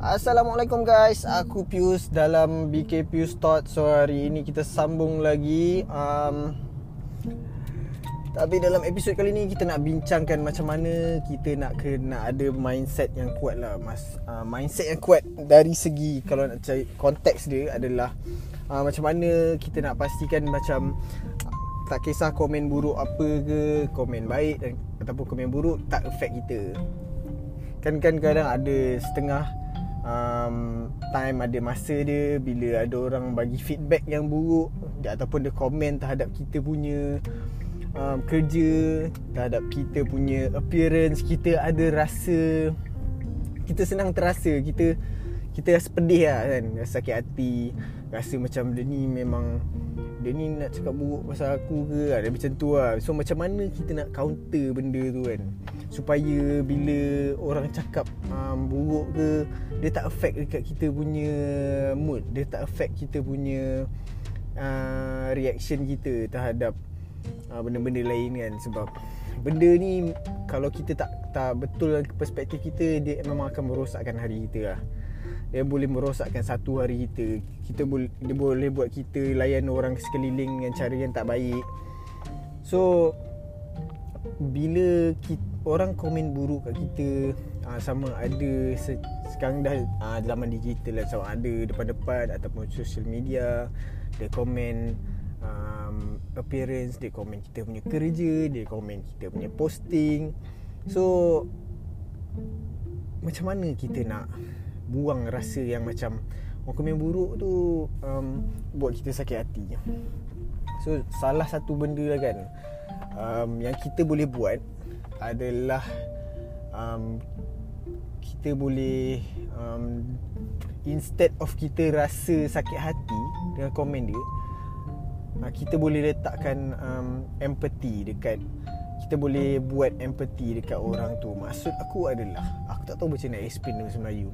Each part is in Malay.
Assalamualaikum guys. Aku Pius dalam BK Pius Thought. So hari ini kita sambung lagi um, Tapi dalam episod kali ni Kita nak bincangkan macam mana Kita nak kena ada mindset yang kuat lah mas, uh, Mindset yang kuat dari segi Kalau nak cari konteks dia adalah uh, Macam mana kita nak pastikan macam tak kisah komen buruk apa ke Komen baik dan, Ataupun komen buruk Tak affect kita. Kan kan kadang ada setengah um, time ada masa dia bila ada orang bagi feedback yang buruk ataupun dia komen terhadap kita punya um, kerja terhadap kita punya appearance kita ada rasa kita senang terasa kita kita rasa pedih lah kan rasa sakit hati. Rasa macam dia ni memang dia ni nak cakap buruk pasal aku ke ada macam tu lah. So macam mana kita nak counter benda tu kan? Supaya bila orang cakap um, buruk ke dia tak affect dekat kita punya mood. Dia tak affect kita punya uh, reaction kita terhadap uh, benda-benda lain kan? Sebab benda ni kalau kita tak tak betul perspektif kita dia memang akan merosakkan hari kita lah dia boleh merosakkan satu hari kita. Kita boleh dia boleh buat kita layan orang sekeliling dengan cara yang tak baik. So bila kita, orang komen buruk kat kita uh, sama ada se- sekarang dah uh, zaman digital lah. Sama ada depan-depan ataupun social media dia komen um, appearance dia komen kita punya kerja dia komen kita punya posting. So macam mana kita nak buang rasa yang macam orang komen buruk tu um, buat kita sakit hati. So salah satu benda lah kan um, yang kita boleh buat adalah um, kita boleh um, instead of kita rasa sakit hati dengan komen dia uh, kita boleh letakkan um, empathy dekat kita boleh buat empathy dekat orang tu. Maksud aku adalah aku tak tahu macam nak explain dalam Melayu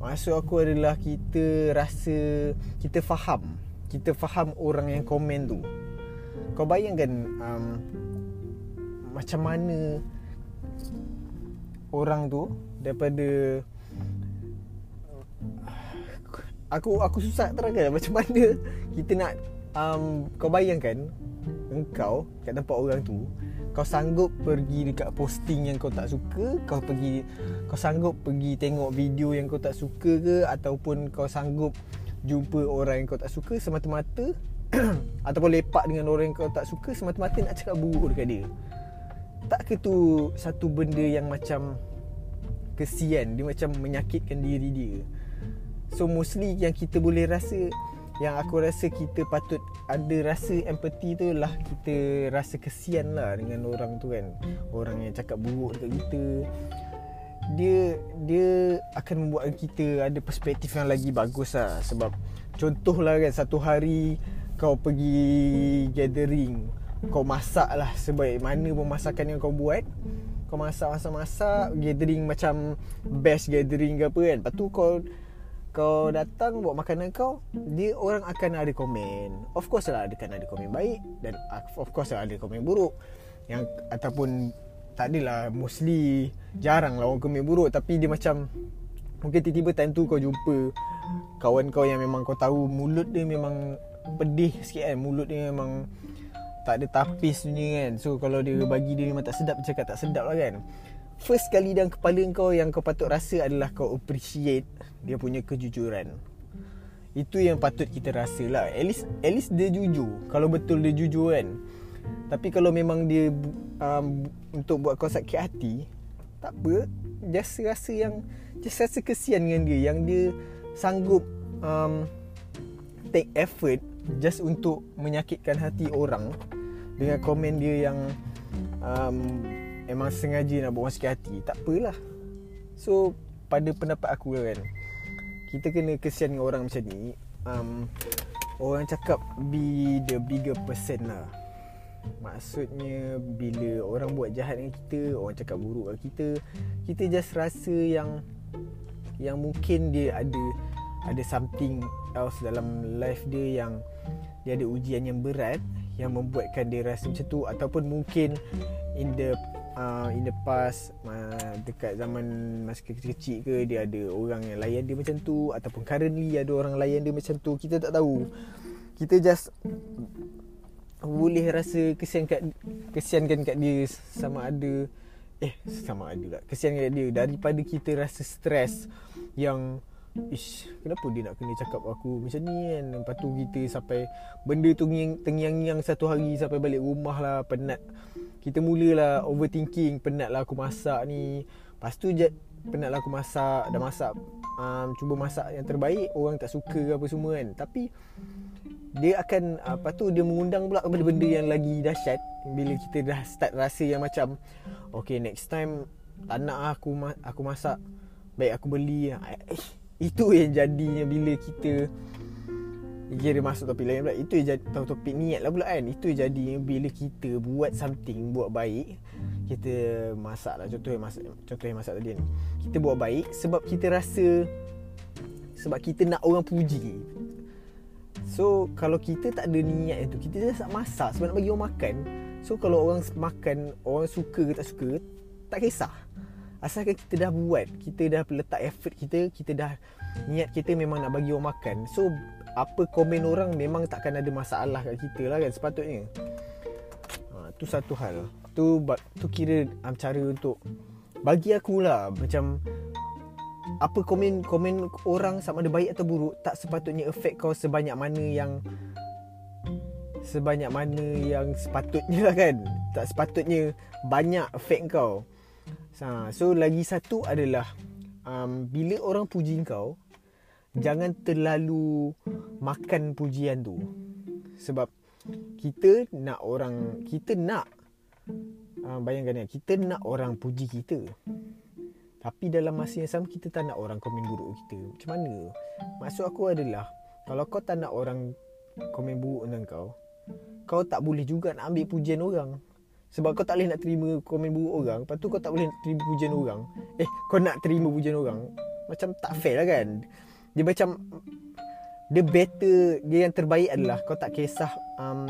maksud aku adalah kita rasa kita faham. Kita faham orang yang komen tu. Kau bayangkan um, macam mana orang tu daripada aku aku susah terangkan macam mana kita nak um, kau bayangkan engkau kat tempat orang tu kau sanggup pergi dekat posting yang kau tak suka? Kau pergi kau sanggup pergi tengok video yang kau tak suka ke? Ataupun kau sanggup jumpa orang yang kau tak suka semata-mata? Ataupun lepak dengan orang yang kau tak suka semata-mata nak cakap buruk dekat dia? Tak ke tu satu benda yang macam kesian? Dia macam menyakitkan diri dia. So mostly yang kita boleh rasa yang aku rasa kita patut ada rasa empathy tu lah. Kita rasa kesian lah dengan orang tu kan. Orang yang cakap buruk dekat kita. Dia dia akan membuat kita ada perspektif yang lagi bagus lah. Sebab contohlah kan satu hari kau pergi gathering kau masak lah sebaik mana pun masakan yang kau buat. Kau masak-masak-masak gathering macam best gathering ke apa kan. Lepas tu kau kau datang buat makanan kau dia orang akan ada komen. Of course lah ada kan ada komen baik dan of course lah ada komen buruk. Yang ataupun tak adalah mostly jarang lah orang komen buruk. Tapi dia macam mungkin tiba-tiba time tu kau jumpa kawan kau yang memang kau tahu mulut dia memang pedih sikit kan. Mulut dia memang tak ada tapis punya kan. So kalau dia bagi dia memang tak sedap cakap tak sedap lah kan first kali dalam kepala kau yang kau patut rasa adalah kau appreciate dia punya kejujuran. Itu yang patut kita rasa lah. At least, at least dia jujur. Kalau betul dia jujur kan. Tapi kalau memang dia um, untuk buat kau sakit hati, tak apa. Just rasa yang, just rasa kesian dengan dia. Yang dia sanggup um, take effort just untuk menyakitkan hati orang dengan komen dia yang um, Memang sengaja nak buat orang sakit hati? Tak apalah. So pada pendapat aku kan Kita kena kesian dengan orang macam ni um, Orang cakap be the bigger person lah. Maksudnya bila orang buat jahat dengan kita Orang cakap buruk dengan kita Kita just rasa yang Yang mungkin dia ada Ada something else dalam life dia yang Dia ada ujian yang berat Yang membuatkan dia rasa macam tu Ataupun mungkin In the uh, in the past uh, dekat zaman masa kecil-kecil ke dia ada orang yang layan dia macam tu ataupun currently ada orang layan dia macam tu kita tak tahu. Kita just boleh rasa kesian kat kesiankan kat dia sama ada eh sama ada lah kesian kat dia daripada kita rasa stres yang Ish, kenapa dia nak kena cakap aku macam ni kan? Lepas tu kita sampai Benda tu tengiang-ngiang satu hari Sampai balik rumah lah Penat Kita mulalah overthinking Penat lah aku masak ni. Lepas tu je Penat lah aku masak Dah masak um, Cuba masak yang terbaik Orang tak suka ke apa semua kan. Tapi dia akan uh, Lepas tu dia mengundang pula kepada benda yang lagi dahsyat. Bila kita dah start rasa yang macam Okay next time Tak nak lah aku, aku masak Baik aku beli. Lah. eh, Itu yang jadinya bila kita Kira masuk topik lain pula. Itu yang jadi topik niat lah pula kan. Itu yang jadinya bila kita buat something Buat baik Kita masak lah. Contoh yang masak, contoh yang masak tadi kan Kita buat baik Sebab kita rasa Sebab kita nak orang puji. So kalau kita tak ada niat itu Kita just nak masak sebab nak bagi orang makan. So kalau orang makan Orang suka ke tak suka Tak kisah. Asalkan kita dah buat Kita dah letak effort kita Kita dah Niat kita memang nak bagi orang makan. So Apa komen orang Memang takkan ada masalah kat kita lah kan Sepatutnya. Ha, Tu satu hal. Tu, tu kira um, cara untuk Bagi akulah Macam apa komen komen orang sama ada baik atau buruk tak sepatutnya affect kau sebanyak mana yang sebanyak mana yang sepatutnya lah kan. Tak sepatutnya banyak affect kau. Ha, so lagi satu adalah um, bila orang puji kau jangan terlalu makan pujian tu sebab kita nak orang kita nak uh, bayangkan ya kita nak orang puji kita tapi dalam masa yang sama kita tak nak orang komen buruk kita. Macam mana? Maksud aku adalah kalau kau tak nak orang komen buruk tentang kau, kau tak boleh juga nak ambil pujian orang. Sebab kau tak boleh nak terima komen buruk orang, lepas tu kau tak boleh terima pujian orang. Eh, kau nak terima pujian orang. Macam tak fair lah kan? Dia macam dia better, dia yang terbaik adalah kau tak kisah um,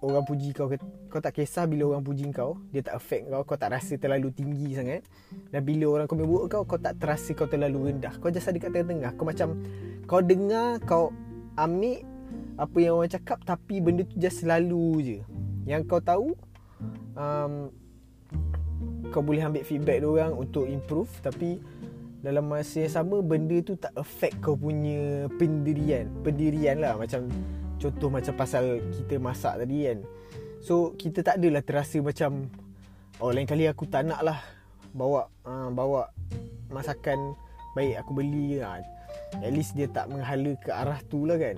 orang puji kau kau tak kisah bila orang puji kau dia tak affect kau kau tak rasa terlalu tinggi sangat. Dan bila orang komen buruk kau kau tak terasa kau terlalu rendah. Kau just ada kat tengah-tengah. Kau macam kau dengar kau ambil apa yang orang cakap tapi benda tu just selalu je. Yang kau tahu um, kau boleh ambil feedback orang untuk improve tapi dalam masa yang sama benda tu tak affect kau punya pendirian. Pendirian lah macam Contoh macam pasal kita masak tadi kan. So kita tak adalah terasa macam Oh lain kali aku tak nak lah Bawa uh, bawa masakan Baik aku beli uh. At least dia tak menghala ke arah tu lah kan.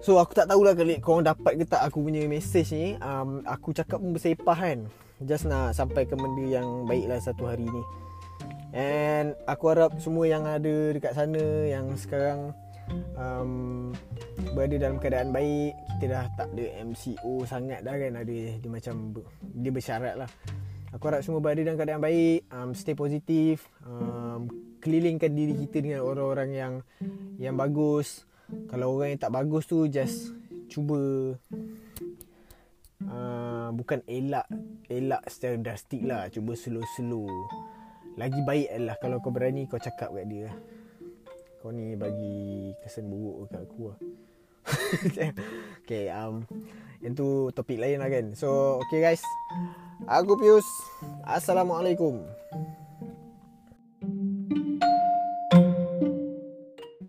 So aku tak tahulah kali korang dapat ke tak aku punya message ni. Um, Aku cakap pun bersepah kan. Just nak sampai ke benda yang baik lah satu hari ni And aku harap semua yang ada dekat sana Yang sekarang um, berada dalam keadaan baik kita dah tak ada MCO sangat dah kan ada dia macam dia bersyarat lah. Aku harap semua berada dalam keadaan baik um, stay positif um, kelilingkan diri kita dengan orang-orang yang yang bagus. Kalau orang yang tak bagus tu just cuba uh, bukan elak elak secara drastik lah cuba slow-slow lagi baik adalah kalau kau berani kau cakap kat dia. Kau ni bagi kesan buruk kat aku lah. Okay um, Yang tu topik lain lah kan. So okay guys. Aku Pius. Assalamualaikum